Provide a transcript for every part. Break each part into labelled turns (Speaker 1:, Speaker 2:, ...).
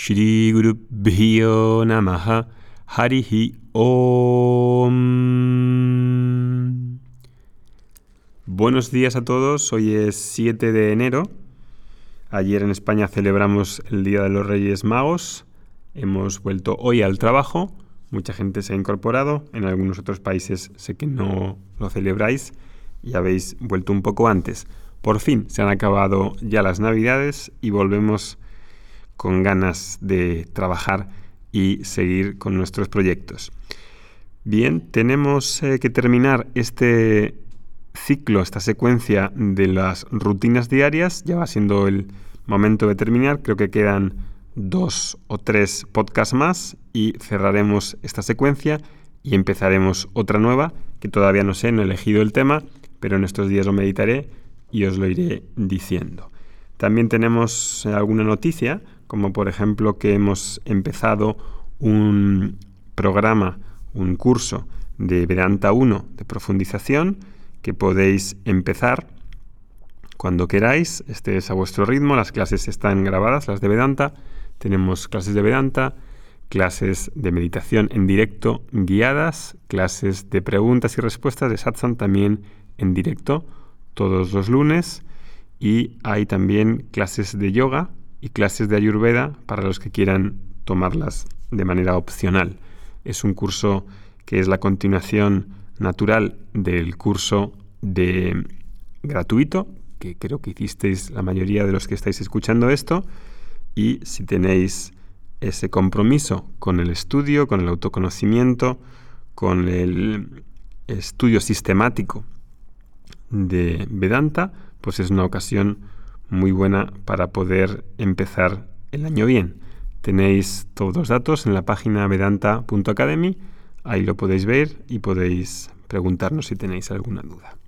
Speaker 1: Shri Guru Bhyo Namaha Harihi Om. Buenos días a todos, hoy es 7 de enero. Ayer en España celebramos el Día de los Reyes Magos. Hemos vuelto hoy al trabajo. Mucha gente se ha incorporado. En algunos otros países sé que no lo celebráis y habéis vuelto un poco antes. Por fin se han acabado ya las navidades y volvemos con ganas de trabajar y seguir con nuestros proyectos. Bien, tenemos eh, que terminar este ciclo, esta secuencia de las rutinas diarias. Ya va siendo el momento de terminar. Creo que quedan dos o tres podcasts más y cerraremos esta secuencia y empezaremos otra nueva que todavía no sé, no he elegido el tema, pero en estos días lo meditaré y os lo iré diciendo. También tenemos eh, alguna noticia, como por ejemplo que hemos empezado un programa, un curso de Vedanta 1 de profundización que podéis empezar cuando queráis. Este es a vuestro ritmo, las clases están grabadas, las de Vedanta. Tenemos clases de Vedanta, clases de meditación en directo guiadas, clases de preguntas y respuestas de satsang también en directo todos los lunes y hay también clases de yoga y clases de ayurveda para los que quieran tomarlas de manera opcional. Es un curso que es la continuación natural del curso de gratuito que creo que hicisteis la mayoría de los que estáis escuchando esto y si tenéis ese compromiso con el estudio, con el autoconocimiento, con el estudio sistemático de Vedanta, pues es una ocasión muy buena para poder empezar el año bien. Tenéis todos los datos en la página vedanta.academy, ahí lo podéis ver y podéis preguntarnos si tenéis alguna duda.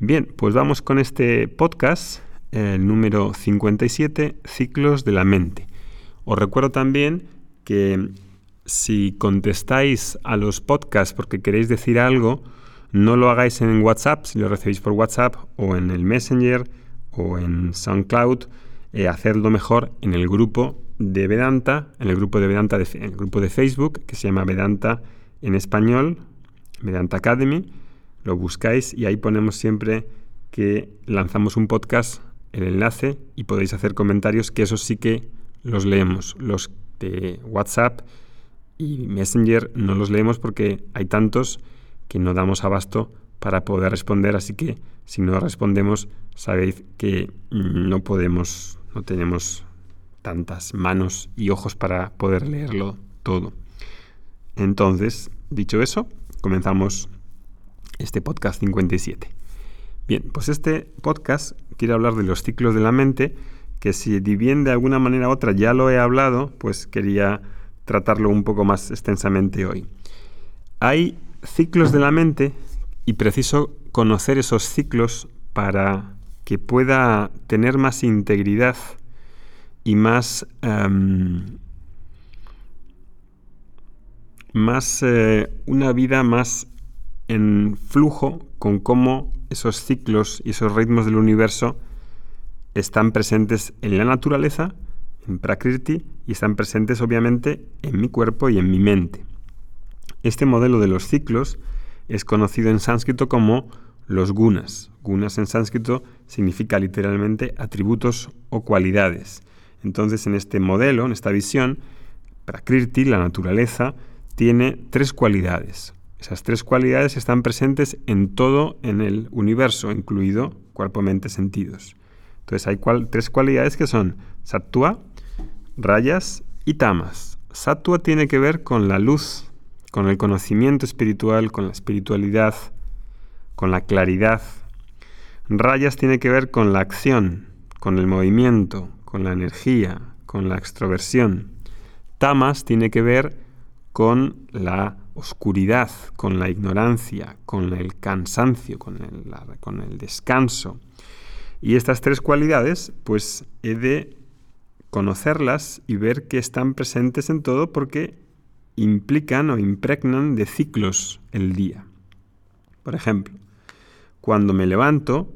Speaker 1: Bien, pues vamos con este podcast, el número 57, Ciclos de la Mente. Os recuerdo también que si contestáis a los podcasts porque queréis decir algo, no lo hagáis en WhatsApp, si lo recibís por WhatsApp o en el Messenger o en SoundCloud, eh, hacerlo mejor en el grupo de Vedanta, en el grupo de Vedanta, de, el grupo de Facebook que se llama Vedanta en español, Vedanta Academy. Lo buscáis y ahí ponemos siempre que lanzamos un podcast, el enlace y podéis hacer comentarios que esos sí que los leemos. Los de WhatsApp y Messenger no los leemos porque hay tantos que no damos abasto para poder responder, así que si no respondemos, sabéis que no podemos, no tenemos tantas manos y ojos para poder leerlo todo. Entonces, dicho eso, comenzamos este podcast 57. Bien, pues este podcast quiere hablar de los ciclos de la mente, que si bien de alguna manera u otra ya lo he hablado, pues quería tratarlo un poco más extensamente hoy. Hay ciclos de la mente y preciso conocer esos ciclos para que pueda tener más integridad y más, em, más eh, una vida más en flujo con cómo esos ciclos y esos ritmos del universo están presentes en la naturaleza, en Prakriti, y están presentes obviamente en mi cuerpo y en mi mente. Este modelo de los ciclos es conocido en sánscrito como los gunas. Gunas en sánscrito significa literalmente atributos o cualidades. Entonces, en este modelo, en esta visión, Prakriti, la naturaleza, tiene tres cualidades. Esas tres cualidades están presentes en todo en el universo, incluido cuerpo, mente, sentidos. Entonces hay tres cualidades que son sattva, rayas y tamas. Sattva tiene que ver con la luz con el conocimiento espiritual, con la espiritualidad, con la claridad. Rayas tiene que ver con la acción, con el movimiento, con la energía, con la extroversión. Tamas tiene que ver con la oscuridad, con la ignorancia, con el cansancio, con el, descanso. Y estas tres cualidades, pues he de conocerlas y ver que están presentes en todo porque implican o impregnan de ciclos el día. Por ejemplo, cuando me levanto,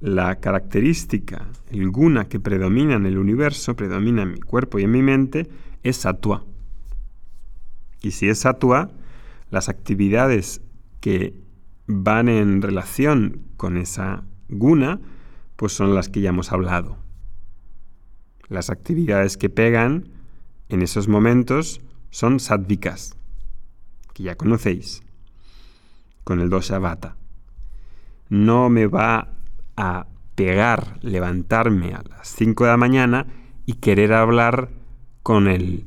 Speaker 1: la característica, el guna que predomina en el universo, predomina en mi cuerpo y en mi mente, es satua. Y si es satua, las actividades que van en relación con esa guna, pues son las que ya hemos hablado. Las actividades que pegan en esos momentos son sadvikas, que ya conocéis, con el dosha vata. No me va a pegar levantarme a las 5 de la mañana y querer hablar con el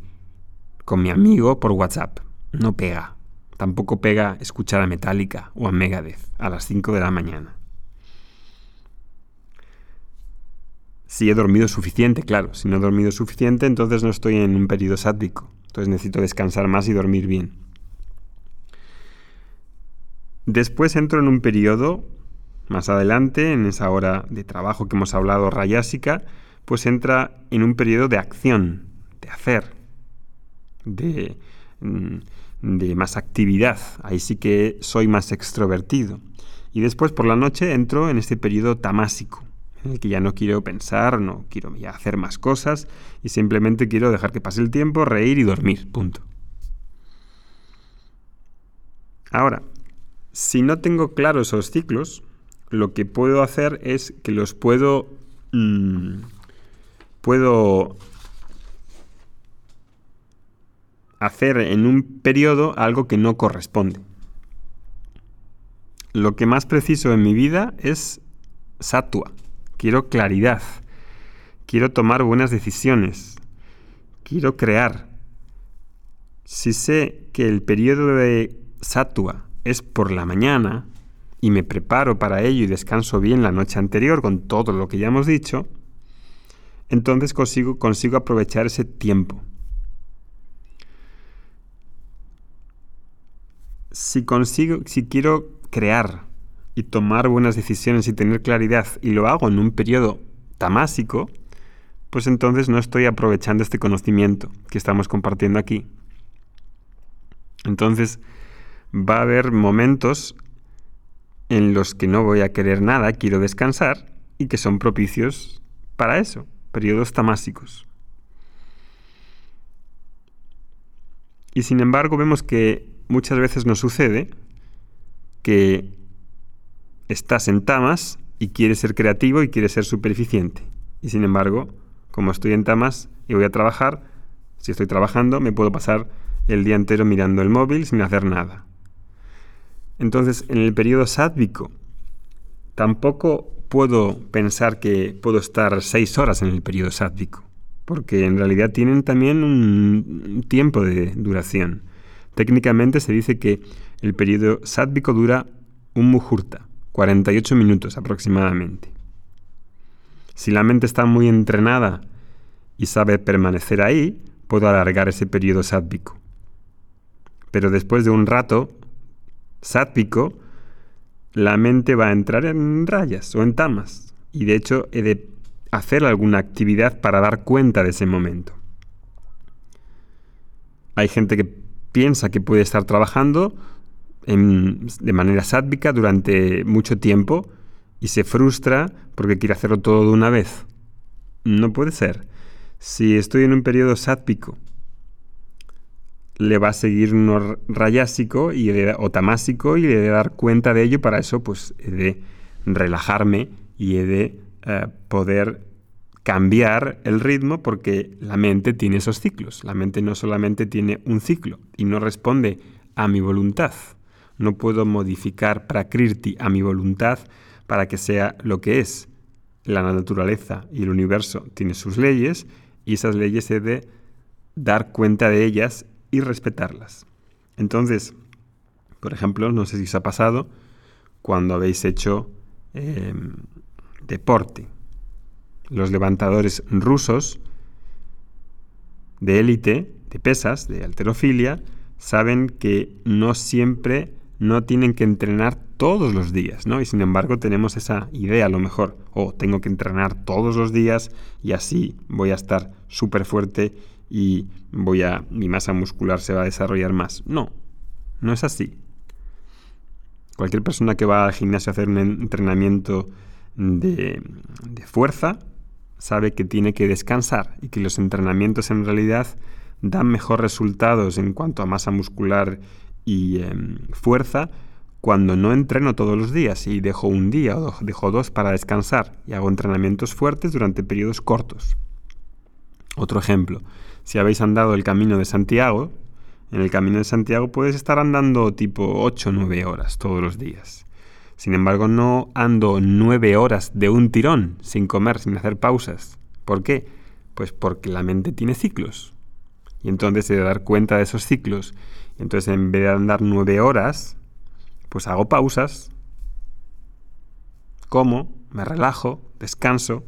Speaker 1: con mi amigo por WhatsApp. No pega. Tampoco pega escuchar a Metallica o a Megadeth a las 5 de la mañana. Si he dormido suficiente, claro. Si no he dormido suficiente, entonces no estoy en un periodo sádico. Entonces necesito descansar más y dormir bien. Después entro en un periodo, más adelante, en esa hora de trabajo que hemos hablado, rayásica, pues entra en un periodo de acción, de hacer, de, mm, de más actividad. Ahí sí que soy más extrovertido. Y después por la noche entro en este periodo tamásico, que ya no quiero pensar, no quiero hacer más cosas y simplemente quiero dejar que pase el tiempo, reír y dormir. Punto. Ahora, si no tengo claros esos ciclos, lo que puedo hacer es que los puedo... Mm, puedo hacer en un periodo algo que no corresponde. Lo que más preciso en mi vida es satua. Quiero claridad. Quiero tomar buenas decisiones. Quiero crear. Si sé que el periodo de satua es por la mañana y me preparo para ello y descanso bien la noche anterior con todo lo que ya hemos dicho, entonces consigo, consigo aprovechar ese tiempo si consigo, si quiero crear y tomar buenas decisiones y tener claridad y lo hago en un periodo tamásico, pues entonces no estoy aprovechando este conocimiento que estamos compartiendo aquí. Entonces va a haber momentos en los que no voy a querer nada, quiero descansar y que son propicios para eso, periodos tamásicos. Y sin embargo vemos que muchas veces nos sucede que estás en tamas y quieres ser creativo y quieres ser súper eficiente. Y sin embargo, como estoy en tamas y voy a trabajar, si estoy trabajando, me puedo pasar el día entero mirando el móvil sin hacer nada. Entonces, en el periodo sádvico, tampoco puedo pensar que puedo estar seis horas en el periodo sádvico, porque en realidad tienen también un tiempo de duración. Técnicamente se dice que el periodo sádvico dura un mujurta, 48 minutos aproximadamente. Si la mente está muy entrenada y sabe permanecer ahí, puedo alargar ese periodo sádvico. Pero después de un rato sádvico, la mente va a entrar en rayas o en tamas. Y de hecho he de hacer alguna actividad para dar cuenta de ese momento. Hay gente que piensa que puede estar trabajando de manera sádvica durante mucho tiempo y se frustra porque quiere hacerlo todo de una vez. No puede ser. Si estoy en un periodo sádvico, le va a seguir uno rayásico y o tamásico y le de dar cuenta de ello. Para eso, pues he de relajarme y he de eh, poder cambiar el ritmo porque la mente tiene esos ciclos. La mente no solamente tiene un ciclo y no responde a mi voluntad. No puedo modificar Prakriti a mi voluntad para que sea lo que es. La naturaleza y el universo tienen sus leyes y esas leyes he de dar cuenta de ellas y respetarlas. Entonces, por ejemplo, no sé si os ha pasado cuando habéis hecho em, deporte, los levantadores rusos de élite, de pesas, de alterofilia, saben que no siempre no tienen que entrenar todos los días, ¿no? Y sin embargo tenemos esa idea a lo mejor, oh, tengo que entrenar todos los días y así voy a estar súper fuerte y voy a mi masa muscular se va a desarrollar más. No, no es así. Cualquier persona que va al gimnasio a hacer un entrenamiento de, fuerza sabe que tiene que descansar y que los entrenamientos en realidad dan mejor resultados en cuanto a masa muscular y em, fuerza cuando no entreno todos los días y dejo un día o dejo dos para descansar y hago entrenamientos fuertes durante periodos cortos. Otro ejemplo, si habéis andado el camino de Santiago, en el camino de Santiago puedes estar andando tipo 8 o 9 horas todos los días. Sin embargo, no ando 9 horas de un tirón, sin comer, sin hacer pausas. ¿Por qué? Pues porque la mente tiene ciclos. Y entonces he de dar cuenta de esos ciclos. entonces en vez de andar 9 horas, pues hago pausas, como, me relajo, descanso,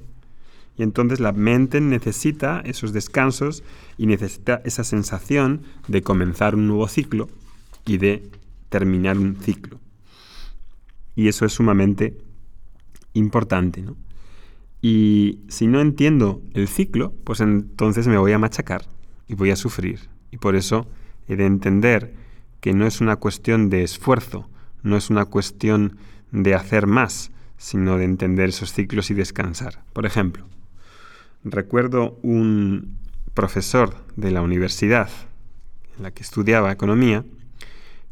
Speaker 1: y entonces la mente necesita esos descansos y necesita esa sensación de comenzar un nuevo ciclo y de terminar un ciclo. Y eso es sumamente importante, ¿no? Y si no entiendo el ciclo, pues entonces me voy a machacar y voy a sufrir. Y por eso he de entender que no es una cuestión de esfuerzo, no es una cuestión de hacer más, sino de entender esos ciclos y descansar. Por ejemplo, recuerdo un profesor de la universidad en la que estudiaba economía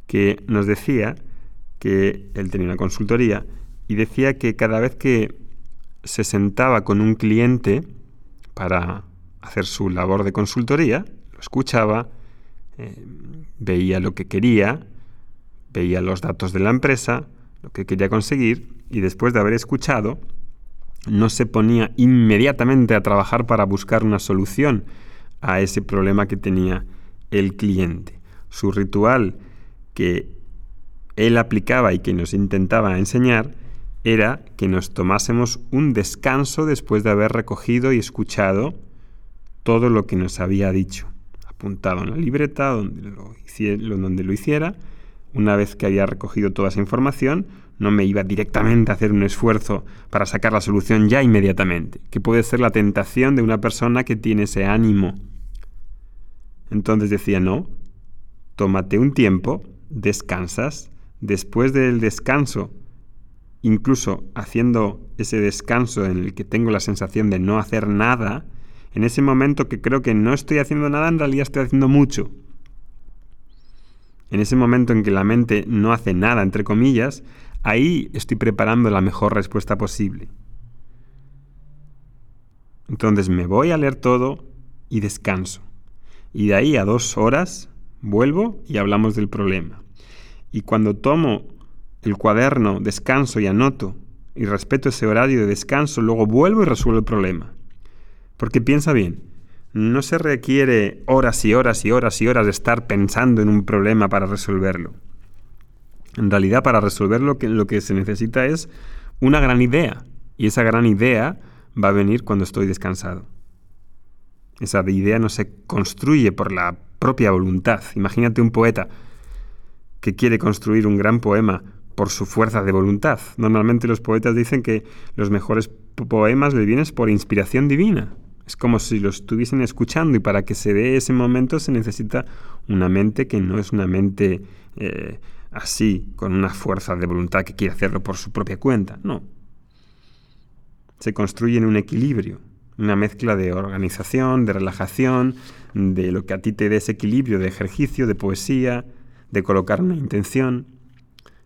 Speaker 1: que nos decía que él tenía una consultoría y decía que cada vez que se sentaba con un cliente para hacer su labor de consultoría, lo escuchaba, eh, veía lo que quería, veía los datos de la empresa, lo que quería conseguir y después de haber escuchado, no se ponía inmediatamente a trabajar para buscar una solución a ese problema que tenía el cliente. Su ritual que él aplicaba y que nos intentaba enseñar era que nos tomásemos un descanso después de haber recogido y escuchado todo lo que nos había dicho, apuntado en la libreta donde lo, donde lo hiciera. Una vez que había recogido toda esa información, no me iba directamente a hacer un esfuerzo para sacar la solución ya inmediatamente, que puede ser la tentación de una persona que tiene ese ánimo. Entonces decía, no, tómate un tiempo, descansas, después del descanso, incluso haciendo ese descanso en el que tengo la sensación de no hacer nada, en ese momento que creo que no estoy haciendo nada, en realidad estoy haciendo mucho. En ese momento en que la mente no hace nada, entre comillas, ahí estoy preparando la mejor respuesta posible. Entonces me voy a leer todo y descanso. Y de ahí a dos horas vuelvo y hablamos del problema. Y cuando tomo el cuaderno, descanso y anoto y respeto ese horario de descanso, luego vuelvo y resuelvo el problema. Porque piensa bien, no se requiere horas y horas y horas y horas de estar pensando en un problema para resolverlo. En realidad, para resolverlo lo que se necesita es una gran idea. Y esa gran idea va a venir cuando estoy descansado. Esa idea no se construye por la propia voluntad. Imagínate un poeta que quiere construir un gran poema por su fuerza de voluntad. Normalmente los poetas dicen que los mejores poemas le vienen por inspiración divina. Es como si lo estuviesen escuchando y para que se dé ese momento se necesita una mente que no es una mente eh, así, con una fuerza de voluntad que quiere hacerlo por su propia cuenta. No. Se construye en un equilibrio, una mezcla de organización, de relajación, de lo que a ti te dé ese equilibrio de ejercicio, de poesía, de colocar una intención.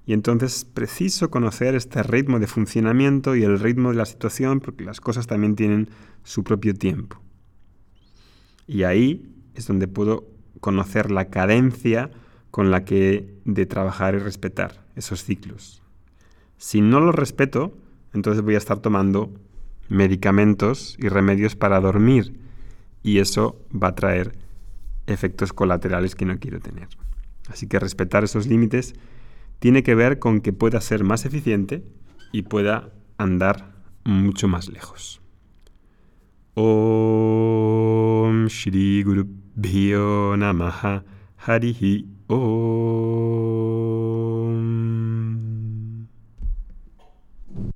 Speaker 1: Y entonces es preciso conocer este ritmo de funcionamiento y el ritmo de la situación porque las cosas también tienen su propio tiempo. Y ahí es donde puedo conocer la cadencia con la que de trabajar y respetar esos ciclos. Si no los respeto, entonces voy a estar tomando medicamentos y remedios para dormir y eso va a traer efectos colaterales que no quiero tener. Así que respetar esos límites tiene que ver con que pueda ser más eficiente y pueda andar mucho más lejos. Om Shri Guru Om